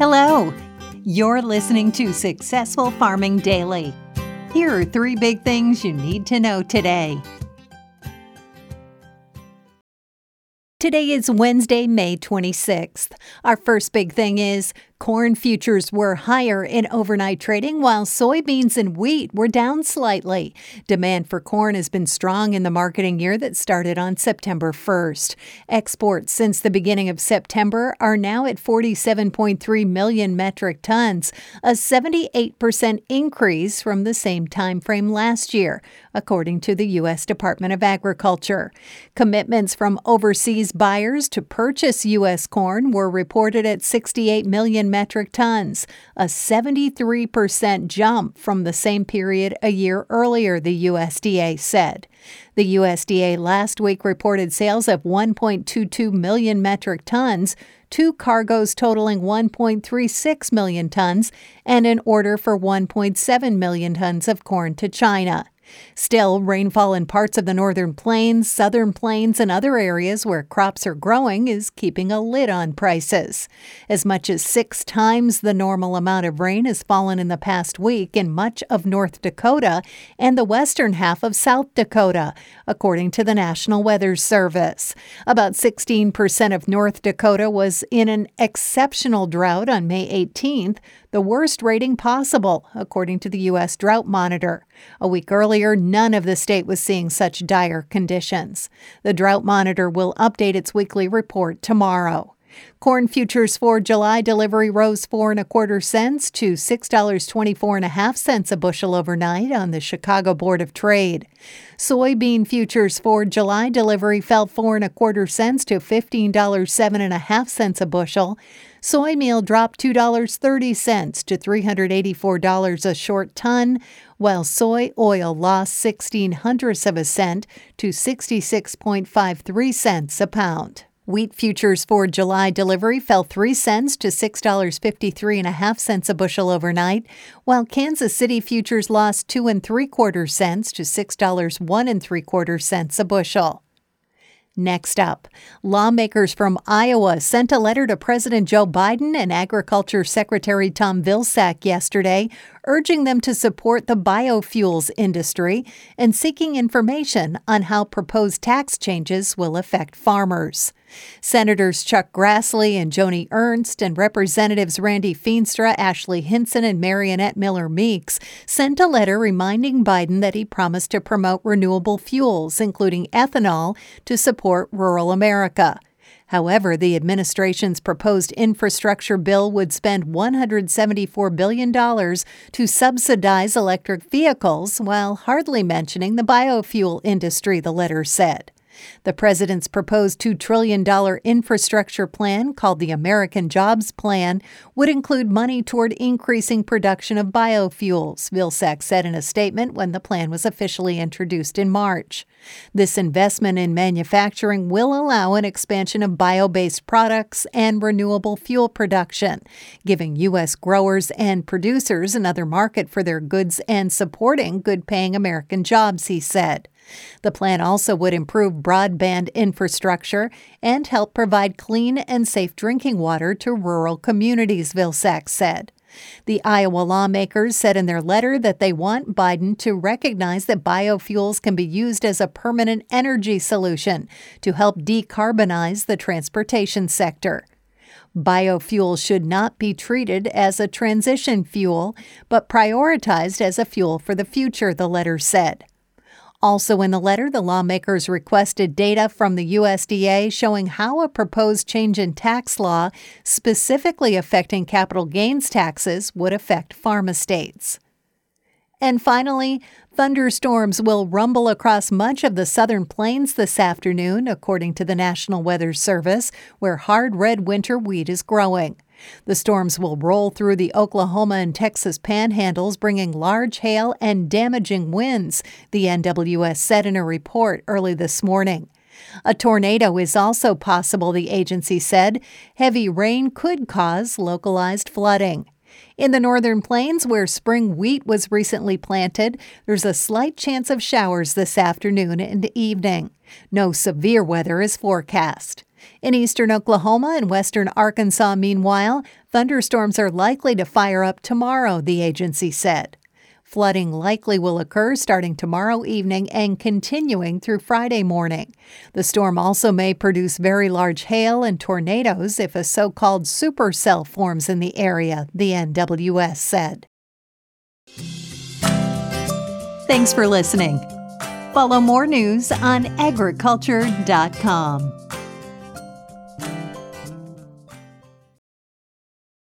Hello. You're listening to Successful Farming Daily. Here are three big things you need to know today. Today is Wednesday, May 26th. Our first big thing is Corn futures were higher in overnight trading, while soybeans and wheat were down slightly. Demand for corn has been strong in the marketing year that started on September 1st. Exports since the beginning of September are now at 47.3 million metric tons, a 78% increase from the same time frame last year, according to the U.S. Department of Agriculture. Commitments from overseas buyers to purchase U.S. corn were reported at 68 million metric tons, a 73% jump from the same period a year earlier, the USDA said. The USDA last week reported sales of 1.22 million metric tons, two cargoes totaling 1.36 million tons, and an order for 1.7 million tons of corn to China. Still, rainfall in parts of the northern plains, southern plains, and other areas where crops are growing is keeping a lid on prices. As much as six times the normal amount of rain has fallen in the past week in much of North Dakota and the western half of South Dakota, according to the National Weather Service. About 16% of North Dakota was in an exceptional drought on May 18th, the worst rating possible, according to the U.S. Drought Monitor. A week earlier, none of the state was seeing such dire conditions. The Drought Monitor will update its weekly report tomorrow. Corn futures for July delivery rose four and a quarter cents to six dollars twenty four and a half cents a bushel overnight on the Chicago Board of Trade. Soybean futures for July delivery fell four and a quarter cents to fifteen dollars seven and a half cents a bushel. Soy meal dropped two dollars thirty cents to three hundred eighty four dollars a short ton, while soy oil lost sixteen hundredths of a cent to sixty six point five three cents a pound. Wheat futures for July delivery fell 3 cents to $6.53.5 a bushel overnight, while Kansas City futures lost 2 and 3 quarter cents to $6.1 and 3 quarter cents a bushel. Next up, lawmakers from Iowa sent a letter to President Joe Biden and Agriculture Secretary Tom Vilsack yesterday, urging them to support the biofuels industry and seeking information on how proposed tax changes will affect farmers. Senators Chuck Grassley and Joni Ernst and Representatives Randy Feenstra, Ashley Hinson, and Mariannette Miller Meeks sent a letter reminding Biden that he promised to promote renewable fuels, including ethanol, to support rural America. However, the administration's proposed infrastructure bill would spend $174 billion to subsidize electric vehicles while hardly mentioning the biofuel industry, the letter said. The president's proposed $2 trillion infrastructure plan, called the American Jobs Plan, would include money toward increasing production of biofuels, Vilsack said in a statement when the plan was officially introduced in March. This investment in manufacturing will allow an expansion of bio based products and renewable fuel production, giving U.S. growers and producers another market for their goods and supporting good paying American jobs, he said. The plan also would improve broadband infrastructure and help provide clean and safe drinking water to rural communities, Vilsack said. The Iowa lawmakers said in their letter that they want Biden to recognize that biofuels can be used as a permanent energy solution to help decarbonize the transportation sector. Biofuel should not be treated as a transition fuel, but prioritized as a fuel for the future, the letter said. Also in the letter, the lawmakers requested data from the USDA showing how a proposed change in tax law, specifically affecting capital gains taxes, would affect farm estates. And finally, thunderstorms will rumble across much of the southern plains this afternoon, according to the National Weather Service, where hard red winter wheat is growing. The storms will roll through the Oklahoma and Texas panhandles, bringing large hail and damaging winds, the NWS said in a report early this morning. A tornado is also possible, the agency said. Heavy rain could cause localized flooding. In the northern plains, where spring wheat was recently planted, there's a slight chance of showers this afternoon and evening. No severe weather is forecast. In eastern Oklahoma and western Arkansas, meanwhile, thunderstorms are likely to fire up tomorrow, the agency said. Flooding likely will occur starting tomorrow evening and continuing through Friday morning. The storm also may produce very large hail and tornadoes if a so called supercell forms in the area, the NWS said. Thanks for listening. Follow more news on agriculture.com.